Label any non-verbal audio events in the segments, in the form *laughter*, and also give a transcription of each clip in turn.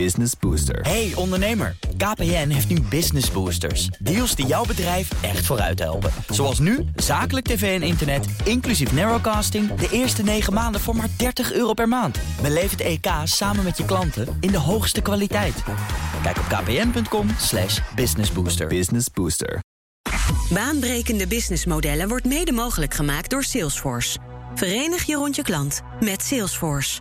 Business Booster. Hey ondernemer, KPN heeft nu Business Boosters. Deals die jouw bedrijf echt vooruit helpen. Zoals nu, zakelijk tv en internet, inclusief narrowcasting... de eerste 9 maanden voor maar 30 euro per maand. Beleef het EK samen met je klanten in de hoogste kwaliteit. Kijk op kpn.com slash businessbooster. Business Booster. Baanbrekende businessmodellen wordt mede mogelijk gemaakt door Salesforce. Verenig je rond je klant met Salesforce.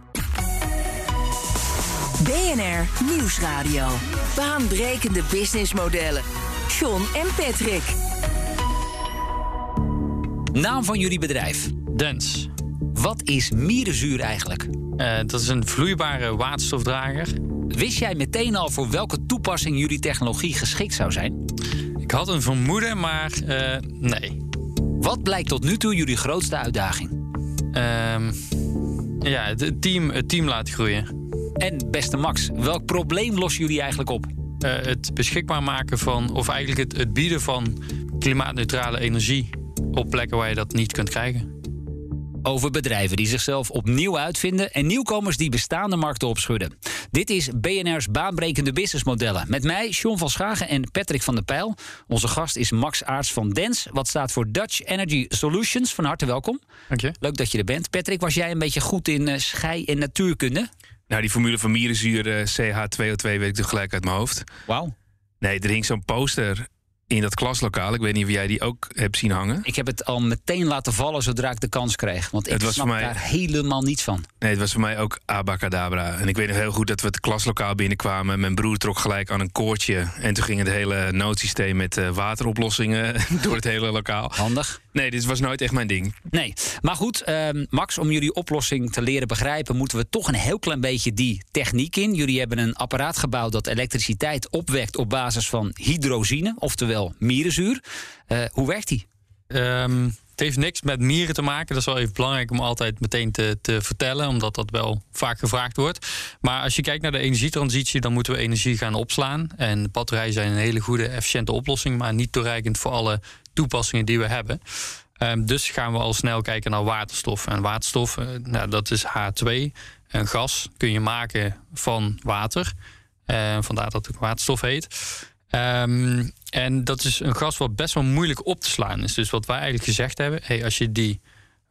BNR Nieuwsradio. Baanbrekende businessmodellen. John en Patrick. Naam van jullie bedrijf. Dens. Wat is mierenzuur eigenlijk? Uh, dat is een vloeibare waterstofdrager. Wist jij meteen al voor welke toepassing jullie technologie geschikt zou zijn? Ik had een vermoeden, maar uh, nee. Wat blijkt tot nu toe jullie grootste uitdaging? Uh, ja, het team, het team laten groeien. En beste Max, welk probleem lossen jullie eigenlijk op? Uh, het beschikbaar maken van, of eigenlijk het, het bieden van klimaatneutrale energie op plekken waar je dat niet kunt krijgen. Over bedrijven die zichzelf opnieuw uitvinden en nieuwkomers die bestaande markten opschudden. Dit is BNR's baanbrekende businessmodellen. Met mij, John van Schagen en Patrick van der Pijl. Onze gast is Max Aarts van Dens, wat staat voor Dutch Energy Solutions. Van harte welkom. Dank je. Leuk dat je er bent. Patrick, was jij een beetje goed in uh, schei- en natuurkunde? Nou, die formule van mierenzuur uh, CH2O2 weet ik tegelijk uit mijn hoofd. Wauw. Nee, er hing zo'n poster in dat klaslokaal. Ik weet niet of jij die ook hebt zien hangen. Ik heb het al meteen laten vallen zodra ik de kans kreeg. Want ik Het was snap mij- daar helemaal niets van. Nee, het was voor mij ook abacadabra. En ik weet nog heel goed dat we het klaslokaal binnenkwamen. Mijn broer trok gelijk aan een koordje. En toen ging het hele noodsysteem met eh, wateroplossingen *laughs* door het hele lokaal. Handig. Nee, dit was nooit echt mijn ding. Nee, maar goed, ehm, Max, om jullie oplossing te leren begrijpen, moeten we toch een heel klein beetje die techniek in. Jullie hebben een apparaat gebouwd dat elektriciteit opwekt op basis van hydrozine, oftewel mierenzuur. Eh, hoe werkt die? Ehm, het heeft niks met mieren te maken. Dat is wel even belangrijk om altijd meteen te, te vertellen, omdat dat wel vaak gevraagd wordt. Maar als je kijkt naar de energietransitie, dan moeten we energie gaan opslaan. En batterijen zijn een hele goede, efficiënte oplossing, maar niet toereikend voor alle toepassingen die we hebben. Ehm, dus gaan we al snel kijken naar waterstof. En waterstof, eh, nou, dat is H2. Een gas kun je maken van water. Eh, vandaar dat het waterstof heet. Ehm, en dat is een gas wat best wel moeilijk op te slaan is. Dus wat wij eigenlijk gezegd hebben, hey, als je die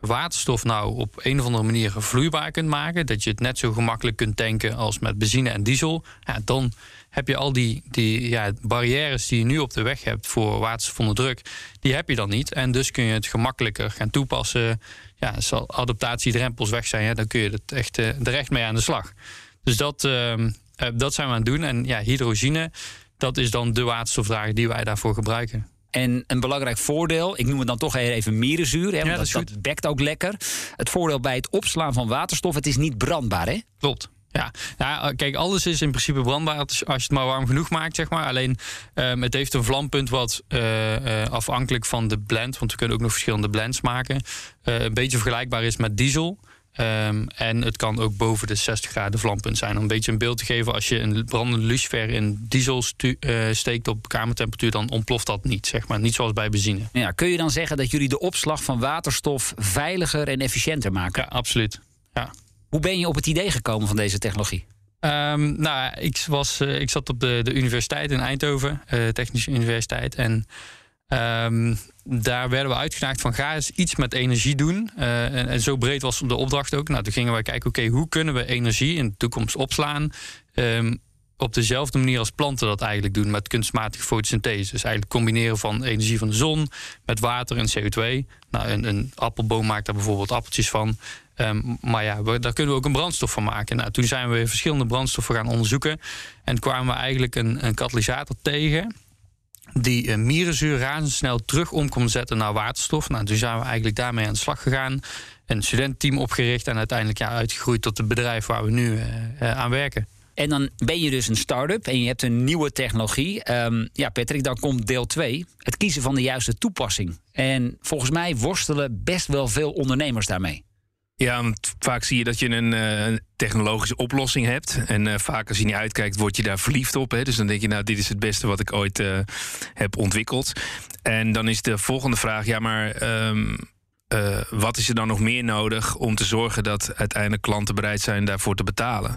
waterstof nou op een of andere manier vloeibaar kunt maken, dat je het net zo gemakkelijk kunt tanken als met benzine en diesel, ja, dan heb je al die, die ja, barrières die je nu op de weg hebt voor waterstof onder druk, die heb je dan niet. En dus kun je het gemakkelijker gaan toepassen. Ja, als adaptatiedrempels weg zijn, dan kun je het echt, eh, er echt mee aan de slag. Dus dat, ehm, eh, dat zijn we aan het doen. En ja, hydrogine, dat is dan de waterstofdrager die wij daarvoor gebruiken. En een belangrijk voordeel, ik noem het dan toch even mierenzuur, hè, want dat dat, is dat bekt ook lekker. Het voordeel bij het opslaan van waterstof, het is niet brandbaar, hè? Klopt. Ja. ja, kijk, alles is in principe brandbaar als als je het maar warm genoeg maakt, zeg maar. Alleen ehm, het heeft een vlampunt wat eh, eh, afhankelijk van de blend, want we kunnen ook nog verschillende blends maken, eh, een beetje vergelijkbaar is met diesel. Ehm, en het kan ook boven de 60 graden vlampunt zijn. Om een beetje een beeld te geven, als je een brandende lucifer in diesel stu- eh, steekt op kamertemperatuur, dan ontploft dat niet, zeg maar. Niet zoals bij benzine. Ja, kun je dan zeggen dat jullie de opslag van waterstof veiliger en efficiënter maken? Ja, absoluut. Ja. Hoe ben je op het idee gekomen van deze technologie? Ehm, nou, ik, was, eh, ik zat op de, de universiteit in Eindhoven, eh, Technische Universiteit. En ehm, daar werden we uitgedaagd van ga eens iets met energie doen. Eh, en, en zo breed was de opdracht ook. Nou, toen gingen wij kijken, oké, hoe kunnen we energie in de toekomst opslaan? Ehm, op dezelfde manier als planten dat eigenlijk doen met kunstmatige fotosynthese. Dus eigenlijk combineren van energie van de zon met water en CO2. Nou, een, een appelboom maakt daar bijvoorbeeld appeltjes van. Ehm, maar ja, daar kunnen we ook een brandstof van maken. Nou, toen zijn we verschillende brandstoffen gaan onderzoeken. En kwamen we eigenlijk een, een katalysator tegen die eh, mierenzuur razendsnel terug om kon zetten naar waterstof. Nou, toen zijn we eigenlijk daarmee aan de slag gegaan. Een studentteam opgericht en uiteindelijk ja, uitgegroeid tot het bedrijf waar we nu eh, eh, aan werken. En dan ben je dus een start-up en je hebt een nieuwe technologie. Ehm, ja, Patrick, dan komt deel 2. Het kiezen van de juiste toepassing. En volgens mij worstelen best wel veel ondernemers daarmee. Ja, want vaak zie je dat je een eh, technologische oplossing hebt. En eh, vaak als je niet uitkijkt, word je daar verliefd op. Hè? Dus dan denk je, nou, dit is het beste wat ik ooit eh, heb ontwikkeld. En dan is de volgende vraag, ja, maar ehm, eh, wat is er dan nog meer nodig om te zorgen dat uiteindelijk klanten bereid zijn daarvoor te betalen?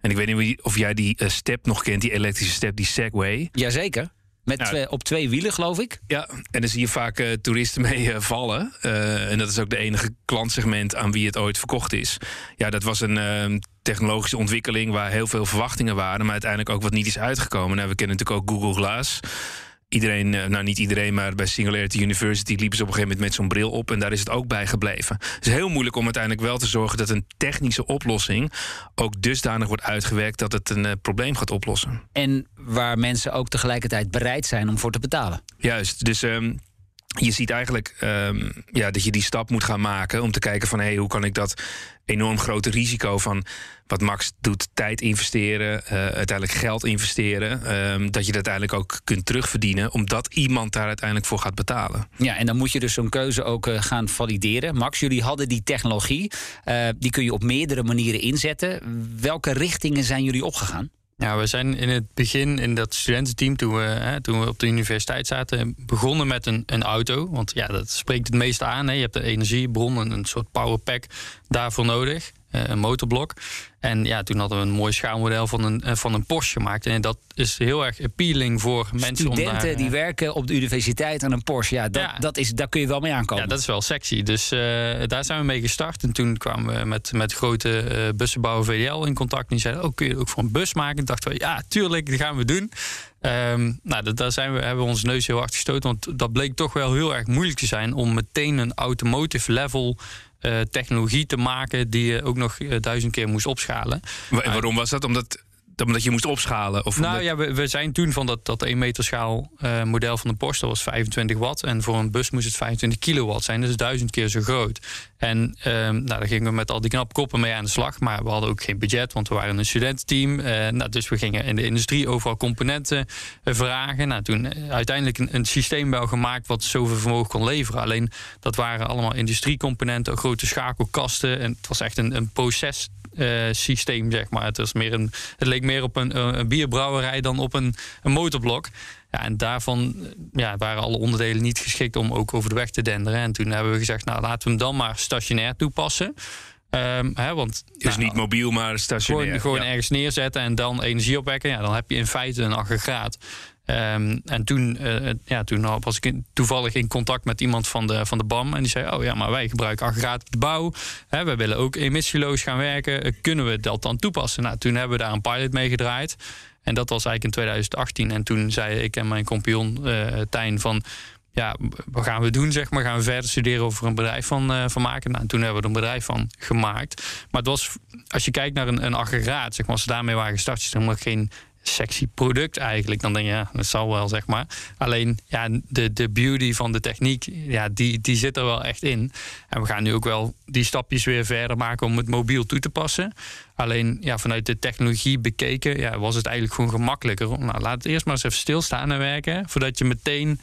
En ik weet niet of jij die step nog kent, die elektrische step, die Segway. Jazeker. Met twee- op twee wielen, geloof ik. Ja, en daar zie je vaak eh, toeristen *laughs* mee eh, vallen. Eh, en dat is ook de enige klantsegment aan wie het ooit verkocht is. Ja, dat was een eh, technologische ontwikkeling waar heel veel verwachtingen waren, maar uiteindelijk ook wat niet is uitgekomen. Nou, we kennen natuurlijk ook Google Glass. Iedereen, nou niet iedereen, maar bij Singularity University liepen ze op een gegeven moment met zo'n bril op en daar is het ook bij gebleven. Het is heel moeilijk om uiteindelijk wel te zorgen dat een technische oplossing ook dusdanig wordt uitgewerkt dat het een probleem gaat oplossen. En waar mensen ook tegelijkertijd bereid zijn om voor te betalen. Juist, dus ehm, je ziet eigenlijk ehm, ja, dat je die stap moet gaan maken om te kijken van hey, hoe kan ik dat enorm grote risico van wat Max doet, tijd investeren, eh, uiteindelijk geld investeren, ehm, dat je dat uiteindelijk ook kunt terugverdienen, omdat iemand daar uiteindelijk voor gaat betalen. Ja, en dan moet je dus zo'n keuze ook eh, gaan valideren. Max, jullie hadden die technologie. Eh, die kun je op meerdere manieren inzetten. Welke richtingen zijn jullie opgegaan? Ja, we zijn in het begin in dat studententeam, toen we, hè, toen we op de universiteit zaten, begonnen met een, een auto. Want ja, dat spreekt het meeste aan. Hè. Je hebt de energiebron, een, een soort powerpack daarvoor nodig. Eh, Een motorblock. En ja, toen hadden we een mooi schaalmodel van een, eh, van een Porsche gemaakt. En dat is heel erg appealing voor mensen om Studenten daar, die eh, werken op de universiteit aan een Porsche. Ja, dat, Ja. Dat is, daar kun je wel mee aankomen. Ja, dat is wel sexy. Dus daar zijn we mee gestart. En toen kwamen we met, met grote eh, bussenbouwer VDL in contact. En die zeiden, oh, kun je ook voor een bus maken? En dachten we, ja, tuurlijk, dat gaan we doen. Ehm, nou, dat, daar zijn we, hebben we ons neus heel hard gestoten. Want dat bleek toch wel heel erg moeilijk te zijn... om meteen een automotive level technologie te maken... die je ook nog eh, duizend keer moest opschalen. Wa- En waarom was dat? Omdat, omdat je moest opschalen? Of Nou omdat- ja, we, we zijn toen van dat, dat 1 meter schaal eh, model van de Porsche, dat was 25 watt. En voor een bus moest het 25 kilowatt zijn, dus duizend keer zo groot. En ehm, nou, daar gingen we met al die knapkoppen mee aan de slag. Maar we hadden ook geen budget, want we waren een studententeam. Eh, nou, dus we gingen in de industrie overal componenten eh, vragen. Nou, toen uiteindelijk een, een systeem wel gemaakt wat zoveel vermogen kon leveren. Alleen dat waren allemaal industriecomponenten, grote schakelkasten. En het was echt een, een proces systeem, zeg maar. Het, was meer een, het leek meer op een, een bierbrouwerij dan op een, een motorblok. Ja, en daarvan eh, ja, waren alle onderdelen niet geschikt om ook over de weg te denderen. En toen hebben we gezegd, nou laten we hem dan maar stationair toepassen. Ehm, hè, want dus nou, niet mobiel, maar stationair. gewoon, gewoon Ja. ergens neerzetten en dan energie opwekken. Ja, dan heb je in feite een aggregaat. Ehm, en toen, eh, ja, toen was ik toevallig in contact met iemand van de, van de BAM. En die zei: Oh ja, maar wij gebruiken aggregaat op de bouw. Hè, we willen ook emissieloos gaan werken. Eh, Kunnen we dat dan toepassen? Nou, toen hebben we daar een pilot mee gedraaid. En dat was eigenlijk in 2018. En toen zei ik en mijn compagnon eh Tijn van... Ja, wat gaan we doen, zeg maar? Gaan we verder studeren over een bedrijf van, van maken? Nou, en toen hebben we er een bedrijf van gemaakt. Maar het was, als je kijkt naar een, een zeg maar, als ze daarmee waren gestart, is het helemaal geen sexy product eigenlijk. Dan denk je, ja, dat zal wel, zeg maar. Alleen, ja, de, de beauty van de techniek, ja, die, die zit er wel echt in. En we gaan nu ook wel die stapjes weer verder maken om het mobiel toe te passen. Alleen, ja, vanuit de technologie bekeken, ja, was het eigenlijk gewoon gemakkelijker. Nou, laat het eerst maar eens even stilstaan en werken, voordat je meteen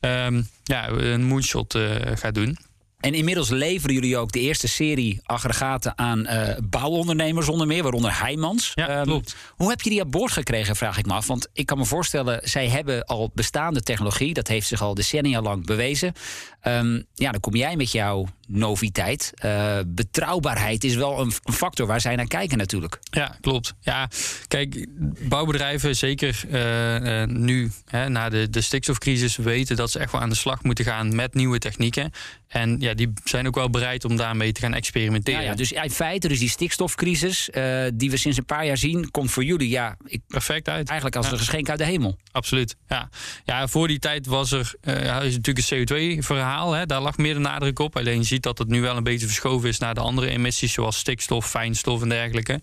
ehm, ja, een moonshot eh, gaat doen. En inmiddels leveren jullie ook de eerste serie aggregaten aan eh, bouwondernemers onder meer, waaronder Heijmans. Ja, Ehm, klopt. Hoe heb je die aan boord gekregen, vraag ik me af. Want ik kan me voorstellen, zij hebben al bestaande technologie. Dat heeft zich al decennia lang bewezen. Ehm, ja, dan kom jij met jouw noviteit. Eh, betrouwbaarheid is wel een, een factor waar zij naar kijken natuurlijk. Ja, klopt. Ja, kijk, bouwbedrijven, zeker eh, eh, nu hè, na de, de stikstofcrisis, weten dat ze echt wel aan de slag moeten gaan met nieuwe technieken. En ja, die zijn ook wel bereid om daarmee te gaan experimenteren. Ja, ja, dus in feite, dus die stikstofcrisis die we sinds een paar jaar zien, komt voor jullie ja, ik, Perfect uit. eigenlijk als Ja. een geschenk uit de hemel. Absoluut. Ja. ja, voor die tijd was er ja, is natuurlijk een CO2-verhaal. Hè. Daar lag meer de nadruk op. Alleen je ziet dat het nu wel een beetje verschoven is naar de andere emissies, zoals stikstof, fijnstof en dergelijke.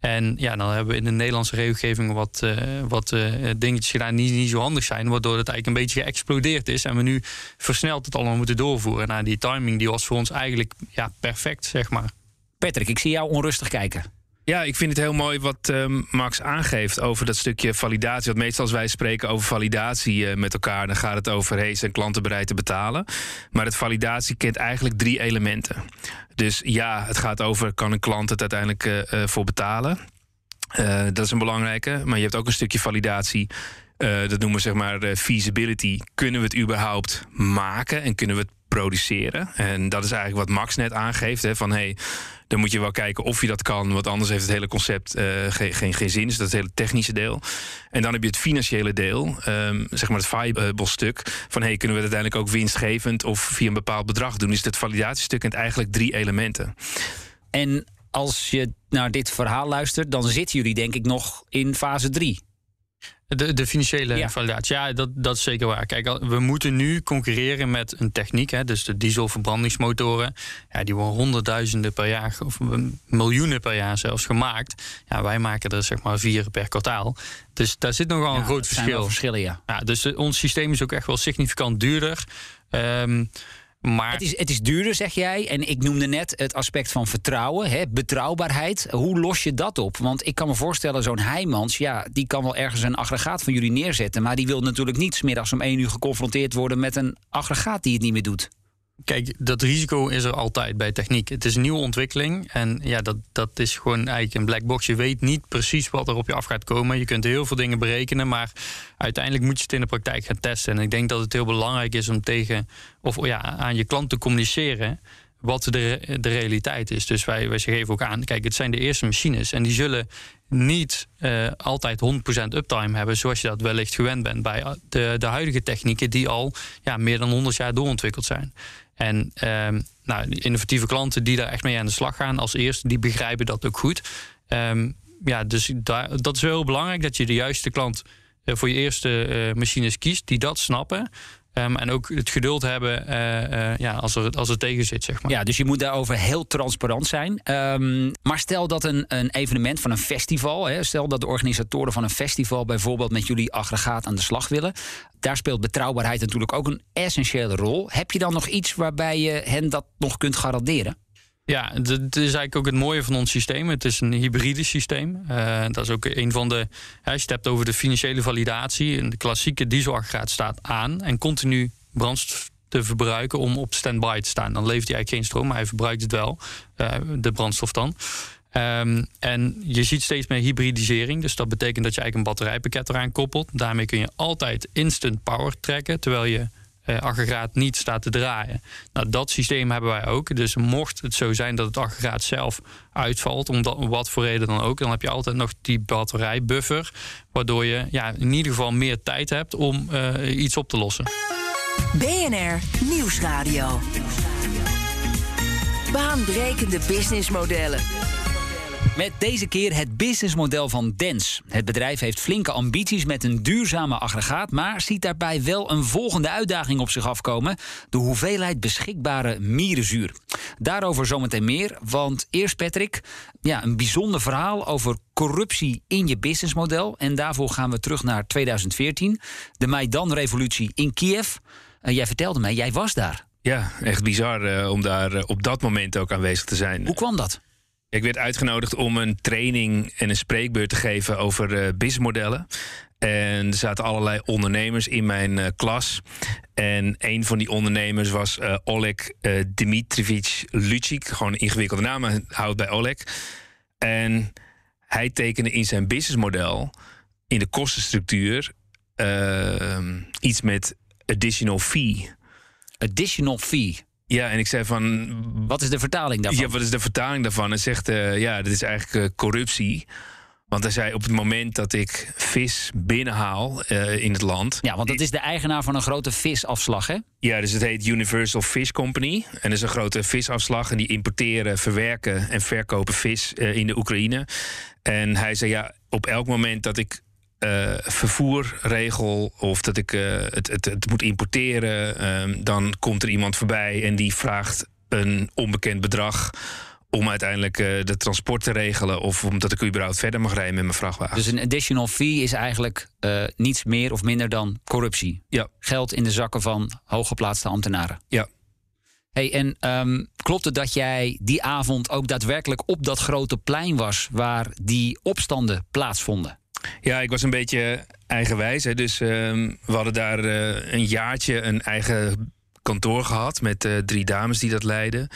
En ja, dan hebben we in de Nederlandse regelgeving wat, eh, wat eh, dingetjes gedaan die niet zo handig zijn. Waardoor het eigenlijk een beetje geëxplodeerd is. En we nu versneld het allemaal moeten doorvoeren. Nou, die timing die was voor ons eigenlijk ja, perfect, zeg maar. Patrick, ik zie jou onrustig kijken. Ja, ik vind het heel mooi wat ehm, Max aangeeft over dat stukje validatie. Want meestal als wij spreken over validatie eh, met elkaar, dan gaat het over hey, zijn klanten bereid te betalen. Maar het validatie kent eigenlijk drie elementen. Dus ja, het gaat over kan een klant het uiteindelijk eh, eh, voor betalen. Dat is een belangrijke. Maar je hebt ook een stukje validatie. dat noemen we zeg maar feasibility. Kunnen we het überhaupt maken en kunnen we het produceren. En dat is eigenlijk wat Max net aangeeft. Hè, van hey, dan moet je wel kijken of je dat kan. Want anders heeft het hele concept uh, geen, geen, geen zin. Dus dat is het hele technische deel. En dan heb je het financiële deel. Um, zeg maar het viable stuk. Van hey, kunnen we het uiteindelijk ook winstgevend of via een bepaald bedrag doen? Is het validatiestuk en eigenlijk drie elementen. En als je naar dit verhaal luistert, dan zitten jullie denk ik nog in fase 3. De, de financiële ja. validatie, ja, dat, dat is zeker waar. Kijk, we moeten nu concurreren met een techniek, hè, dus de dieselverbrandingsmotoren. Ja, die worden honderdduizenden per jaar, of miljoenen per jaar zelfs gemaakt. Ja, wij maken er zeg maar vier per kwartaal. Dus daar zit nogal een groot verschil. verschillen, ja. ja dus eh, ons systeem is ook echt wel significant duurder. Um, maar... Het, is, het is duurder, zeg jij. En ik noemde net het aspect van vertrouwen, hè, betrouwbaarheid. Hoe los je dat op? Want ik kan me voorstellen, zo'n Heijmans, ja, die kan wel ergens een aggregaat van jullie neerzetten. Maar die wil natuurlijk niet smiddags om één uur geconfronteerd worden met een aggregaat die het niet meer doet. Kijk, dat risico is er altijd bij techniek. Het is een nieuwe ontwikkeling. En ja, dat, dat is gewoon eigenlijk een black box. Je weet niet precies wat er op je af gaat komen. Je kunt heel veel dingen berekenen. Maar uiteindelijk moet je het in de praktijk gaan testen. En ik denk dat het heel belangrijk is om tegen of ja, aan je klant te communiceren wat de, de realiteit is. Dus wij, wij geven ook aan, kijk, het zijn de eerste machines en die zullen niet uh, altijd 100% uptime hebben, zoals je dat wellicht gewend bent bij de, de huidige technieken die al ja, meer dan 100 jaar doorontwikkeld zijn. En um, nou, innovatieve klanten die daar echt mee aan de slag gaan als eerste, die begrijpen dat ook goed. Um, ja, dus daar, dat is wel heel belangrijk dat je de juiste klant uh, voor je eerste uh, machines kiest, die dat snappen. Um, en ook het geduld hebben uh, uh, ja, als, er, als het tegen zit, zeg maar. Ja, dus je moet daarover heel transparant zijn. Um, maar stel dat een, een evenement van een festival... Hè, stel dat de organisatoren van een festival... bijvoorbeeld met jullie aggregaat aan de slag willen... daar speelt betrouwbaarheid natuurlijk ook een essentiële rol. Heb je dan nog iets waarbij je hen dat nog kunt garanderen? Ja, dat is eigenlijk ook het mooie van ons systeem. Het is een hybride systeem. Uh, dat is ook een van de. Als je het hebt over de financiële validatie. De klassieke dieselaggregaat staat aan en continu brandstof te verbruiken om op standby te staan. Dan levert hij eigenlijk geen stroom, maar hij verbruikt het wel, uh, de brandstof dan. Um, en je ziet steeds meer hybridisering. Dus dat betekent dat je eigenlijk een batterijpakket eraan koppelt. Daarmee kun je altijd instant power trekken, terwijl je uh, aggregaat niet staat te draaien. Nou, dat systeem hebben wij ook. Dus mocht het zo zijn dat het aggregaat zelf uitvalt, om, dat, om wat voor reden dan ook, dan heb je altijd nog die batterijbuffer, waardoor je ja, in ieder geval meer tijd hebt om uh, iets op te lossen. BNR Nieuwsradio. Baanbrekende businessmodellen. Met deze keer het businessmodel van Dens. Het bedrijf heeft flinke ambities met een duurzame aggregaat, maar ziet daarbij wel een volgende uitdaging op zich afkomen: de hoeveelheid beschikbare mierenzuur. Daarover zometeen meer, want eerst Patrick, ja, een bijzonder verhaal over corruptie in je businessmodel. En daarvoor gaan we terug naar 2014, de Maidan-revolutie in Kiev. Uh, jij vertelde mij, jij was daar. Ja, echt bizar uh, om daar uh, op dat moment ook aanwezig te zijn. Hoe kwam dat? Ik werd uitgenodigd om een training en een spreekbeurt te geven over uh, businessmodellen. En er zaten allerlei ondernemers in mijn uh, klas. En een van die ondernemers was uh, Oleg uh, Dimitrievich. Gewoon een ingewikkelde naam, houdt bij Oleg. En hij tekende in zijn businessmodel, in de kostenstructuur, iets met additional fee. Additional fee? Ja, en ik zei van... Wat is de vertaling daarvan? Ja, wat is de vertaling daarvan? Hij zegt, uh, ja, dit is eigenlijk uh, corruptie. Want hij zei, op het moment dat ik vis binnenhaal uh, in het land... Ja, want dat is de eigenaar van een grote visafslag, hè? Ja, dus het heet Universal Fish Company. En dat is een grote visafslag. En die importeren, verwerken en verkopen vis in de Oekraïne. En hij zei, ja, op elk moment dat ik uh, vervoerregel of dat ik uh, het, het, het, moet importeren, uh, dan komt er iemand voorbij en die vraagt een onbekend bedrag om uiteindelijk de transport te regelen of omdat ik überhaupt verder mag rijden met mijn vrachtwagen. Dus een additional fee is eigenlijk niets meer of minder dan corruptie. Ja. Geld in de zakken van hooggeplaatste ambtenaren. Ja. Hey, en um, klopt het dat jij die avond ook daadwerkelijk op dat grote plein was waar die opstanden plaatsvonden? Ja, ik was een beetje eigenwijs. Hè. Dus um, we hadden daar uh, een jaartje een eigen kantoor gehad met uh, drie dames die dat leidden.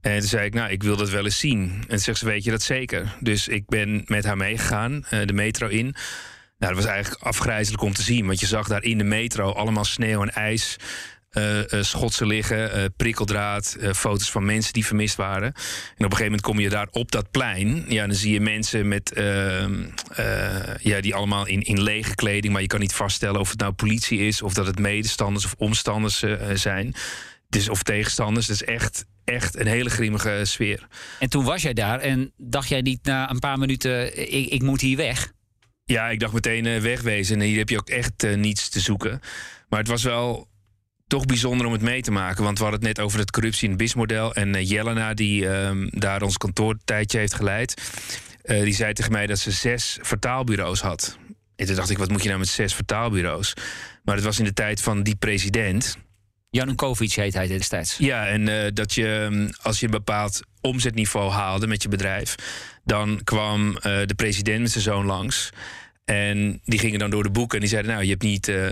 En toen zei ik, nou, ik wil dat wel eens zien. En toen zegt ze, weet je dat zeker? Dus ik ben met haar meegegaan, uh, de metro in. Nou, dat was eigenlijk afgrijzelijk om te zien. Want je zag daar in de metro allemaal sneeuw en ijs. Uh, schotsen liggen, prikkeldraad, foto's van mensen die vermist waren. En op een gegeven moment kom je daar op dat plein. Ja, dan zie je mensen met, ehm, ja, die allemaal in, in lege kleding, maar je kan niet vaststellen of het nou politie is of dat het medestanders of omstanders zijn. Dus, of tegenstanders. Het is echt, echt een hele grimmige sfeer. En toen was jij daar en dacht jij niet na een paar minuten: ik, ik moet hier weg? Ja, ik dacht meteen uh, wegwezen. En hier heb je ook echt uh, niets te zoeken. Maar het was wel toch bijzonder om het mee te maken. Want we hadden het net over het corruptie- en BIS-model. En uh, Jelena, die um, daar ons kantoortijdje heeft geleid... die zei tegen mij dat ze zes vertaalbureaus had. En toen dacht ik, wat moet je nou met zes vertaalbureaus? Maar het was in de tijd van die president... Janukovic heet hij destijds. Ja, en uh, dat je ehm, als je een bepaald omzetniveau haalde met je bedrijf, dan kwam uh, de president met zijn zoon langs. En die gingen dan door de boeken en die zeiden: Nou, je hebt niet uh,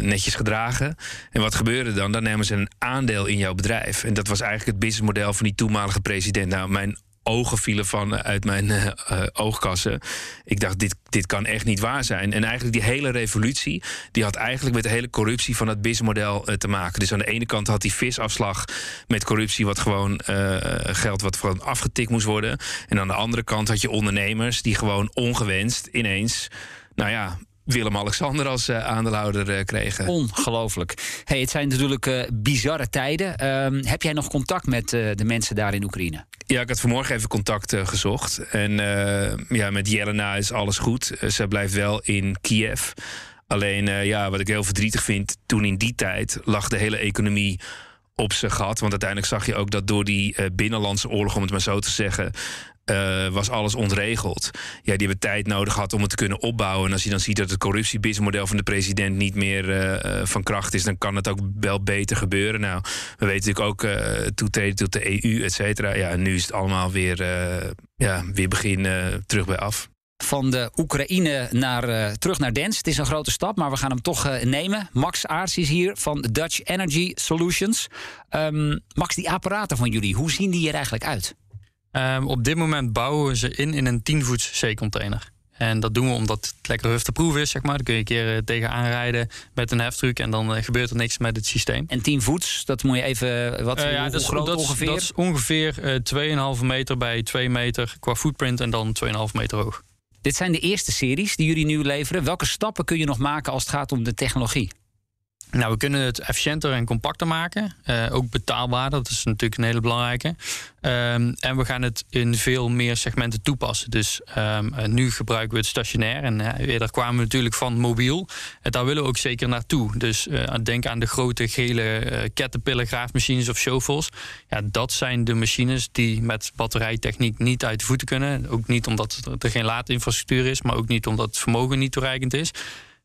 netjes gedragen. En wat gebeurde dan? Dan namen ze een aandeel in jouw bedrijf. En dat was eigenlijk het businessmodel van die toenmalige president. Nou, mijn ogen vielen van uit mijn uh, oogkassen. Ik dacht, dit, dit kan echt niet waar zijn. En eigenlijk die hele revolutie... die had eigenlijk met de hele corruptie van het businessmodel te maken. Dus aan de ene kant had die visafslag met corruptie... wat gewoon geld wat gewoon afgetikt moest worden. En aan de andere kant had je ondernemers... die gewoon ongewenst ineens... nou ja, Willem-Alexander als uh, aandeelhouder uh, kregen. Ongelooflijk. Hey, het zijn natuurlijk uh, bizarre tijden. Ehm, heb jij nog contact met de mensen daar in Oekraïne? Ja, ik had vanmorgen even contact gezocht. En ja, met Jelena is alles goed. ze blijft wel in Kiev. Alleen, ja, wat ik heel verdrietig vind... toen in die tijd lag de hele economie op zijn gat. Want uiteindelijk zag je ook dat door die binnenlandse oorlog, om het maar zo te zeggen, uh, was alles ontregeld. Ja, die hebben tijd nodig gehad om het te kunnen opbouwen. En als je dan ziet dat het corruptiebusinessmodel van de president niet meer uh, van kracht is, dan kan het ook wel beter gebeuren. Nou, we weten natuurlijk ook uh, toetreden tot de EU, et cetera. Ja, en nu is het allemaal weer, ja, weer begin terug bij af van de Oekraïne naar, terug naar Dens. Het is een grote stap, maar we gaan hem toch nemen. Max Aarts is hier van Dutch Energy Solutions. Um, Max, die apparaten van jullie, hoe zien die er eigenlijk uit? Um, op dit moment bouwen we ze in in een 10-voets zeecontainer. En dat doen we omdat het lekker hufteproef is, zeg maar. Dan kun je een keer uh, tegenaan rijden met een heftruck en dan uh, gebeurt er niks met het systeem. En 10 voets, dat moet je even, wat uh, ja, dat is, groot dat, ongeveer? Dat is ongeveer 2,5 meter bij 2 meter qua footprint en dan 2,5 meter hoog. Dit zijn de eerste series die jullie nu leveren. Welke stappen kun je nog maken als het gaat om de technologie? Nou, we kunnen het efficiënter en compacter maken. Uh, ook betaalbaarder, dat is natuurlijk een hele belangrijke. Um, en we gaan het in veel meer segmenten toepassen. Dus um, uh, nu gebruiken we het stationair. En uh, eerder kwamen we natuurlijk van mobiel. En daar willen we ook zeker naartoe. Dus denk aan de grote gele Caterpillar graafmachines of shovels. Ja, dat zijn de machines die met batterijtechniek niet uit de voeten kunnen. Ook niet omdat er geen laadinfrastructuur is, maar ook niet omdat het vermogen niet toereikend is.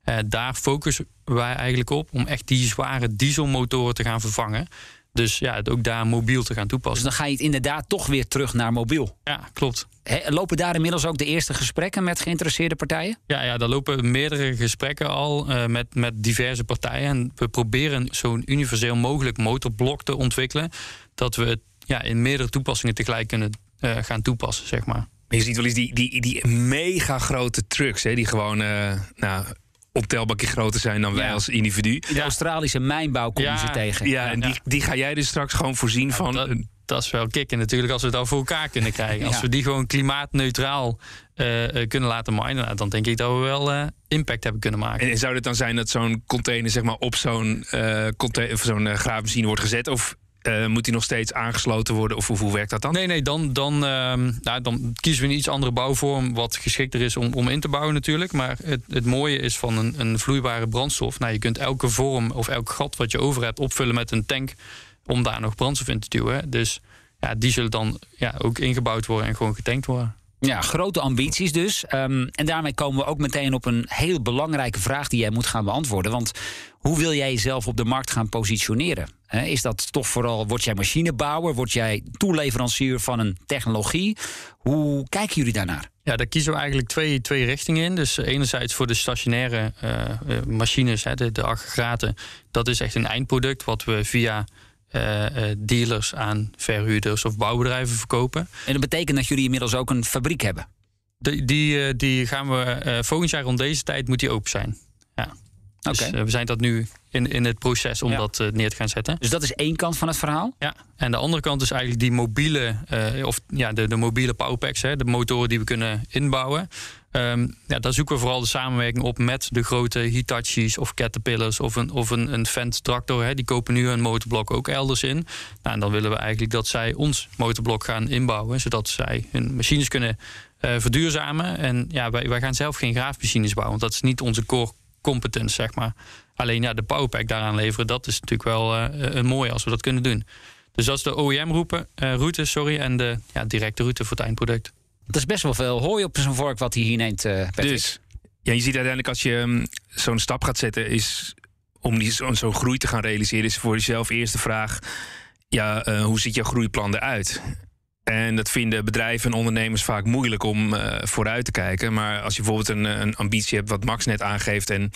Uh, daar focussen wij eigenlijk op om echt die zware dieselmotoren te gaan vervangen. Dus ja, het ook daar mobiel te gaan toepassen. Dus dan ga je het inderdaad toch weer terug naar mobiel. Ja, klopt. lopen daar inmiddels ook de eerste gesprekken met geïnteresseerde partijen? Ja, ja daar lopen meerdere gesprekken al uh, met, met diverse partijen. En we proberen zo'n universeel mogelijk motorblok te ontwikkelen. Dat we het ja, in meerdere toepassingen tegelijk kunnen uh, gaan toepassen, zeg maar. Je ziet wel eens die, die, die mega grote trucks, hè, die gewoon uh, nou, optelbakje groter zijn dan wij als individu. De Australische mijnbouw komen ze tegen. Ja, en die, die ga jij dus straks gewoon voorzien van... Dat, dat, is wel kicken natuurlijk als we het al voor elkaar kunnen krijgen. Als we die gewoon klimaatneutraal uh, kunnen laten minen... Nou, dan denk ik dat we wel uh, impact hebben kunnen maken. En zou het dan zijn dat zo'n container zeg maar, op zo'n uh, zo'n graafmachine wordt gezet... of uh, moet die nog steeds aangesloten worden? Of hoe, werkt dat dan? Nee, nee, dan, dan, uh, nou, dan kiezen we een iets andere bouwvorm... wat geschikter is om, om in te bouwen natuurlijk. Maar het, het mooie is van een, een vloeibare brandstof... Nou, je kunt elke vorm of elk gat wat je over hebt opvullen met een tank... om daar nog brandstof in te duwen. Dus ja, die zullen dan ja, ook ingebouwd worden en gewoon getankt worden. Ja, grote ambities dus. Um, en daarmee komen we ook meteen op een heel belangrijke vraag die jij moet gaan beantwoorden. Want hoe wil jij jezelf op de markt gaan positioneren? Is dat toch vooral, word jij machinebouwer? Word jij toeleverancier van een technologie? Hoe kijken jullie daarnaar? Ja, daar kiezen we eigenlijk twee, twee richtingen in. Dus enerzijds voor de stationaire uh, machines, hè, de, de aggregaten. Dat is echt een eindproduct wat we via uh, dealers aan verhuurders of bouwbedrijven verkopen. En dat betekent dat jullie inmiddels ook een fabriek hebben? Die, die, die gaan we volgend jaar rond deze tijd moet die open zijn. Ja. Dus eh, we zijn dat nu in, in het proces om Ja. dat eh, neer te gaan zetten. Dus dat is één kant van het verhaal. Ja, en de andere kant is eigenlijk die mobiele, eh, of ja, de, de mobiele powerpacks, hè, de motoren die we kunnen inbouwen. Ehm, ja, daar zoeken we vooral de samenwerking op met de grote Hitachis of Caterpillars of een, of een, een Fendt tractor. Hè. Die kopen nu een motorblok ook elders in. Nou, en dan willen we eigenlijk dat zij ons motorblok gaan inbouwen, zodat zij hun machines kunnen verduurzamen. En ja, wij, wij gaan zelf geen graafmachines bouwen, want dat is niet onze core competence, zeg maar. Alleen ja, de powerpack daaraan leveren, dat is natuurlijk wel eh, een mooie als we dat kunnen doen. Dus dat is de OEM-route route, sorry, en de ja, directe route voor het eindproduct. Dat is best wel veel hooi op zo'n vork wat hij hier neemt, eh. Dus ja, je ziet uiteindelijk als je mm, zo'n stap gaat zetten, is om die, zo'n groei te gaan realiseren, is voor jezelf eerst de vraag: ja, eh, hoe ziet jouw groeiplan eruit? En dat vinden bedrijven en ondernemers vaak moeilijk om eh, vooruit te kijken. Maar als je bijvoorbeeld een, een ambitie hebt, wat Max net aangeeft, en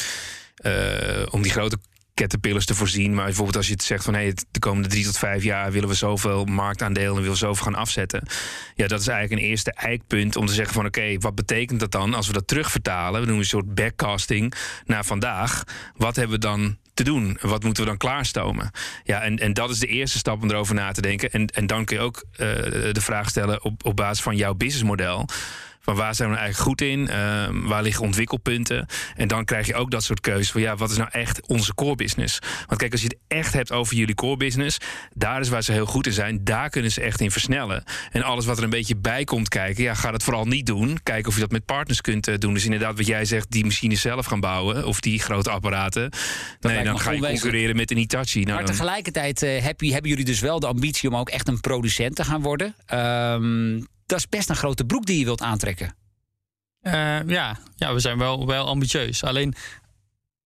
eh, om die grote caterpillars te voorzien. Maar bijvoorbeeld als je het zegt van hey, de komende drie tot vijf jaar willen we zoveel marktaandelen en willen we zoveel gaan afzetten. Ja, dat is eigenlijk een eerste eikpunt om te zeggen van oké, wat betekent dat dan als we dat terugvertalen? We doen een soort backcasting naar vandaag. Wat hebben we dan te doen? Wat moeten we dan klaarstomen? Ja, en, en dat is de eerste stap om erover na te denken. En, en dan kun je ook eh, de vraag stellen op, op basis van jouw businessmodel. Van waar zijn we nou eigenlijk goed in? Ehm, waar liggen ontwikkelpunten? En dan krijg je ook dat soort keuzes van ja, wat is nou echt onze core business? Want kijk, als je het echt hebt over jullie core business, daar is waar ze heel goed in zijn. Daar kunnen ze echt in versnellen. En alles wat er een beetje bij komt kijken, ja, ga dat vooral niet doen. Kijken of je dat met partners kunt eh, doen. Dus inderdaad, wat jij zegt, die machines zelf gaan bouwen of die grote apparaten. nee, dan ga je concurreren met een Hitachi. Nou, Maar tegelijkertijd eh, heb je, hebben jullie dus wel de ambitie om ook echt een producent te gaan worden. Ehm, dat is best een grote broek die je wilt aantrekken. Eh, ja, ja, we zijn wel, wel ambitieus. Alleen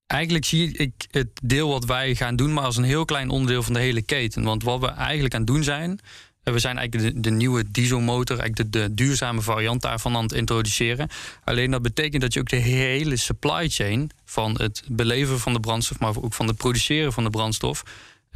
eigenlijk zie ik het deel wat wij gaan doen, maar als een heel klein onderdeel van de hele keten. Want wat we eigenlijk aan het doen zijn. eh, We zijn eigenlijk de, de nieuwe dieselmotor, eigenlijk de, de duurzame variant daarvan aan het introduceren. Alleen dat betekent dat je ook de hele supply chain van het beleveren van de brandstof, maar ook van het produceren van de brandstof.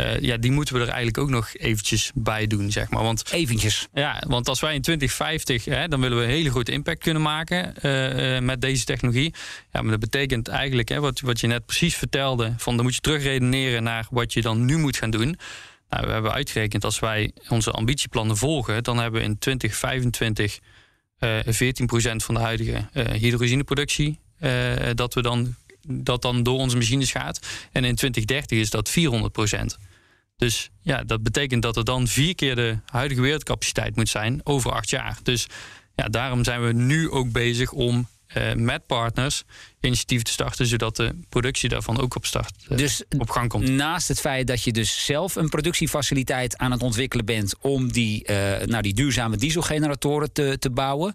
Eh, ja, die moeten we er eigenlijk ook nog eventjes bij doen, zeg maar. Want Eventjes. ja, want als wij in 2050, hè, dan willen we een hele grote impact kunnen maken eh, eh, met deze technologie. Ja, maar dat betekent eigenlijk, hè, wat, wat je net precies vertelde, van dan moet je terugredeneren naar wat je dan nu moet gaan doen. Nou, we hebben uitgerekend, als wij onze ambitieplannen volgen, dan hebben we in 2025 eh 14% van de huidige hydrogeneproductie, dat, we dan, dat dan door onze machines gaat. En in 2030 is dat 400%. Dus ja, dat betekent dat er dan vier keer de huidige wereldcapaciteit moet zijn over acht jaar. Dus ja, daarom zijn we nu ook bezig om eh, met partners initiatieven te starten, zodat de productie daarvan ook op start eh, Dus op gang komt. naast het feit dat je dus zelf een productiefaciliteit aan het ontwikkelen bent om die, eh, nou, die duurzame dieselgeneratoren te, te bouwen,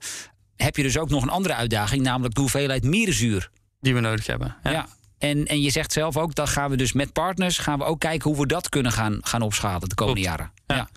heb je dus ook nog een andere uitdaging, namelijk de hoeveelheid mierenzuur. Die we nodig hebben. Ja. Ja. En, en je zegt zelf ook, dat gaan we dus met partners gaan we ook kijken hoe we dat kunnen gaan, gaan opschalen de komende jaren. Ja.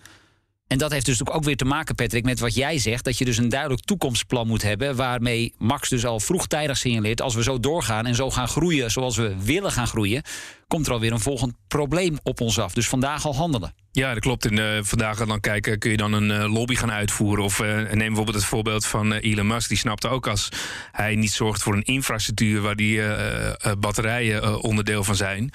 En dat heeft dus ook weer te maken, Patrick, met wat jij zegt. Dat je dus een duidelijk toekomstplan moet hebben. Waarmee Max dus al vroegtijdig signaleert. Als we zo doorgaan en zo gaan groeien zoals we willen gaan groeien. Komt er alweer een volgend probleem op ons af. Dus vandaag al handelen. Ja, dat klopt. En eh, vandaag dan kijken, kun je dan een eh, lobby gaan uitvoeren. Of eh, neem bijvoorbeeld het voorbeeld van Elon Musk. Die snapte ook als hij niet zorgt voor een infrastructuur waar die batterijen onderdeel van zijn.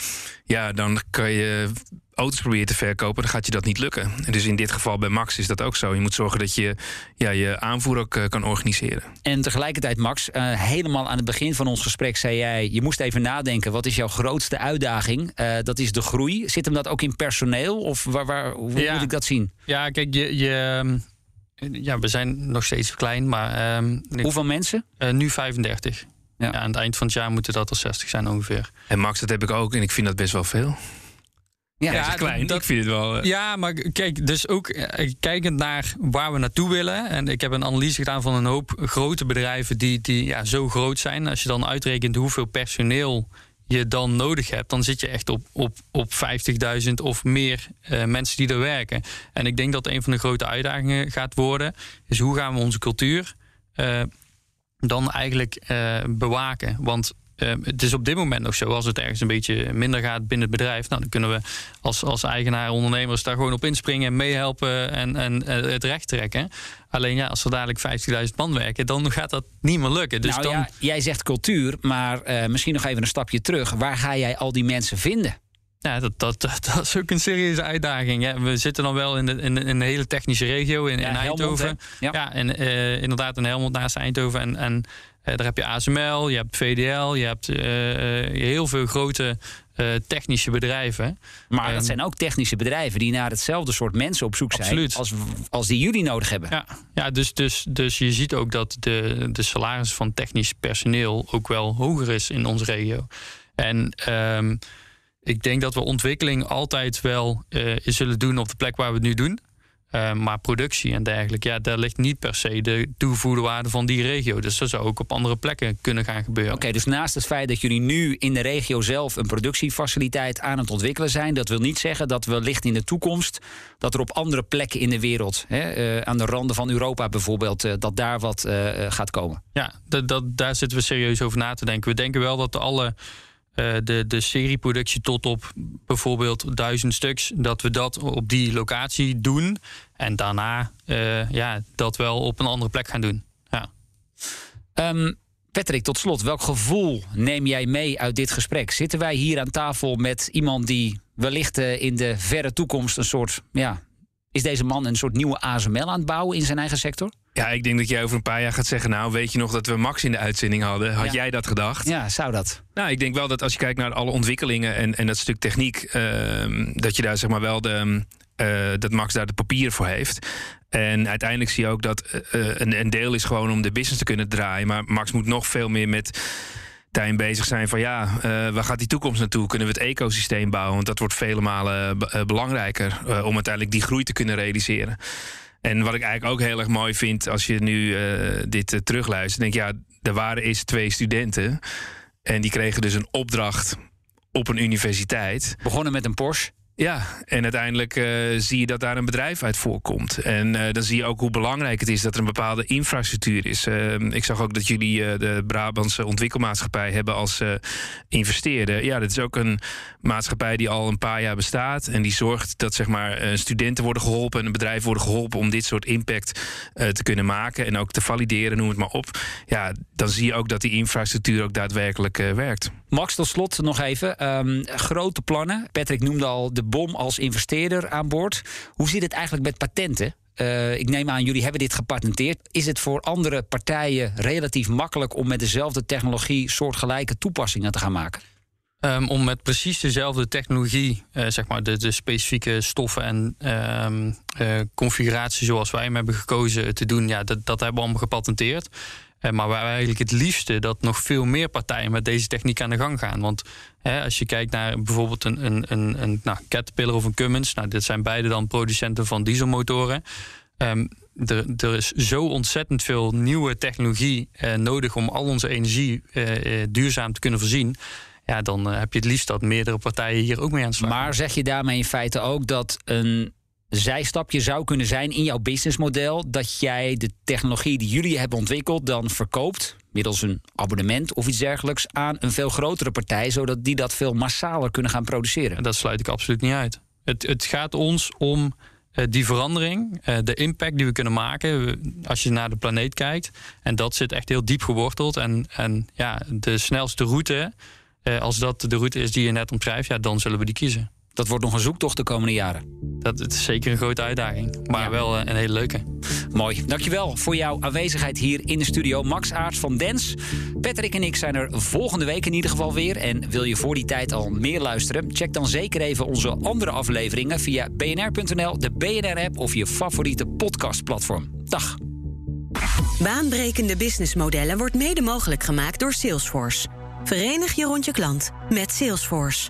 Ja, dan kan je auto's proberen te verkopen, dan gaat je dat niet lukken. En dus in dit geval bij Max is dat ook zo. Je moet zorgen dat je ja, je aanvoer ook kan organiseren. En tegelijkertijd, Max, helemaal aan het begin van ons gesprek zei jij... je moest even nadenken, wat is jouw grootste uitdaging? Eh, dat is de groei. Zit hem dat ook in personeel? Of waar, waar, hoe Ja. moet ik dat zien? Ja, kijk, je, je, ja, we zijn nog steeds klein, maar ehm, ik- Hoeveel mensen? eh, nu 35. Ja. Ja. aan het eind van het jaar moeten dat er 60 zijn ongeveer. En Max, dat heb ik ook en ik vind dat best wel veel. Ja, klein. dat- ik vind het wel... eh, Ja, maar kijk, dus ook kijkend naar waar we naartoe willen. En ik heb een analyse gedaan van een hoop grote bedrijven die, die ja, zo groot zijn. Als je dan uitrekent hoeveel personeel je dan nodig hebt, dan zit je echt op, op, op 50.000 of meer eh, mensen die er werken. En ik denk dat een van de grote uitdagingen gaat worden, is hoe gaan we onze cultuur eh, dan eigenlijk eh, bewaken. Want ehm, het is op dit moment nog zo, als het ergens een beetje minder gaat binnen het bedrijf, nou, dan kunnen we als, als eigenaar, ondernemers daar gewoon op inspringen en meehelpen en, en eh, het recht trekken. Alleen ja, als er dadelijk 50.000 man werken, dan gaat dat niet meer lukken. Dus nou dan, ja, jij zegt cultuur, maar eh, misschien nog even een stapje terug. Waar ga jij al die mensen vinden? Ja, dat, dat, dat, *laughs* is ook een serieuze uitdaging. Hè. We zitten dan wel in, de, in, in een hele technische regio in, Ja, in Eindhoven. Ja. ja. en eh, inderdaad in Helmond naast Eindhoven. En, en daar heb je ASML, je hebt VDL, je hebt eh, eh, heel veel grote eh, technische bedrijven. Maar dat zijn ook technische bedrijven die naar hetzelfde soort mensen op zoek zijn als, als die jullie nodig hebben. Ja, ja dus, dus, dus je ziet ook dat de, de salaris van technisch personeel ook wel hoger is in onze regio. En ehm, ik denk dat we ontwikkeling altijd wel zullen doen op de plek waar we het nu doen. Eh, maar productie en dergelijke, ja, daar ligt niet per se de toegevoegde waarde van die regio. Dus dat zou ook op andere plekken kunnen gaan gebeuren. Oké, dus naast het feit dat jullie nu in de regio zelf een productiefaciliteit aan het ontwikkelen zijn, dat wil niet zeggen dat wellicht in de toekomst dat er op andere plekken in de wereld, hè, eh, aan de randen van Europa bijvoorbeeld, eh, dat daar wat gaat komen. Ja, dat, dat, daar zitten we serieus over na te denken. We denken wel dat alle eh, de, de serieproductie tot op bijvoorbeeld duizend stuks, dat we dat op die locatie doen. En daarna eh, ja, dat wel op een andere plek gaan doen. Ja. Ehm, Patrick, tot slot, welk gevoel neem jij mee uit dit gesprek? Zitten wij hier aan tafel met iemand die wellicht eh, in de verre toekomst een soort, ja, is deze man een soort nieuwe ASML aan het bouwen in zijn eigen sector? Ja, ik denk dat jij over een paar jaar gaat zeggen... nou, weet je nog dat we Max in de uitzending hadden? Had Ja. jij dat gedacht? Ja, zou dat? Nou, ik denk wel dat als je kijkt naar alle ontwikkelingen... en, en dat stuk techniek, ehm, dat je daar zeg maar wel de... eh, dat Max daar de papieren voor heeft. En uiteindelijk zie je ook dat eh, eh, een, een deel is gewoon om de business te kunnen draaien. Maar Max moet nog veel meer met Bezig zijn van ja, eh, waar gaat die toekomst naartoe? Kunnen we het ecosysteem bouwen? Want dat wordt vele malen eh, belangrijker eh, om uiteindelijk die groei te kunnen realiseren. En wat ik eigenlijk ook heel erg mooi vind als je nu dit terugluistert, denk ik, ja, er waren eerst twee studenten en die kregen dus een opdracht op een universiteit. Begonnen met een Porsche. Ja, en uiteindelijk eh, zie je dat daar een bedrijf uit voorkomt. En eh, dan zie je ook hoe belangrijk het is dat er een bepaalde infrastructuur is. Eh, ik zag ook dat jullie eh, de Brabantse ontwikkelmaatschappij hebben als investeerder. Ja, dat is ook een maatschappij die al een paar jaar bestaat. En die zorgt dat zeg maar, studenten worden geholpen en bedrijven worden geholpen om dit soort impact te kunnen maken. En ook te valideren, noem het maar op. Ja, dan zie je ook dat die infrastructuur ook daadwerkelijk werkt. Max, tot slot nog even. Ehm, grote plannen. Patrick noemde al de bom als investeerder aan boord. Hoe zit het eigenlijk met patenten? Eh, ik neem aan, jullie hebben dit gepatenteerd. Is het voor andere partijen relatief makkelijk om met dezelfde technologie soortgelijke toepassingen te gaan maken? Ehm, om met precies dezelfde technologie, eh, zeg maar de, de specifieke stoffen en ehm, eh, configuratie zoals wij hem hebben gekozen te doen, ja, dat, dat hebben we allemaal gepatenteerd. Eh, maar wij eigenlijk het liefste dat nog veel meer partijen met deze techniek aan de gang gaan. Want hè, als je kijkt naar bijvoorbeeld een, een, een, een nou, Caterpillar of een Cummins, nou, dit zijn beide dan producenten van dieselmotoren. Ehm, er, er is zo ontzettend veel nieuwe technologie eh, nodig om al onze energie eh, duurzaam te kunnen voorzien. Ja, dan eh, heb je het liefst dat meerdere partijen hier ook mee aan de slag. Maar zeg je daarmee in feite ook dat een zijstapje zou kunnen zijn in jouw businessmodel dat jij de technologie die jullie hebben ontwikkeld dan verkoopt middels een abonnement of iets dergelijks aan een veel grotere partij, zodat die dat veel massaler kunnen gaan produceren? En dat sluit ik absoluut niet uit. Het, het gaat ons om eh, die verandering, eh, de impact die we kunnen maken als je naar de planeet kijkt. En dat zit echt heel diep geworteld. En, en ja, de snelste route, eh, als dat de route is die je net omschrijft, ja, dan zullen we die kiezen. Dat wordt nog een zoektocht de komende jaren. Dat is zeker een grote uitdaging, maar Ja. wel eh, een hele leuke. Mooi. Dankjewel voor jouw aanwezigheid hier in de studio. Max Aarts van Dens. Patrick en ik zijn er volgende week in ieder geval weer. En wil je voor die tijd al meer luisteren? Check dan zeker even onze andere afleveringen via bnr.nl, de BNR-app of je favoriete podcastplatform. Dag. Baanbrekende businessmodellen wordt mede mogelijk gemaakt door Salesforce. Verenig je rond je klant met Salesforce.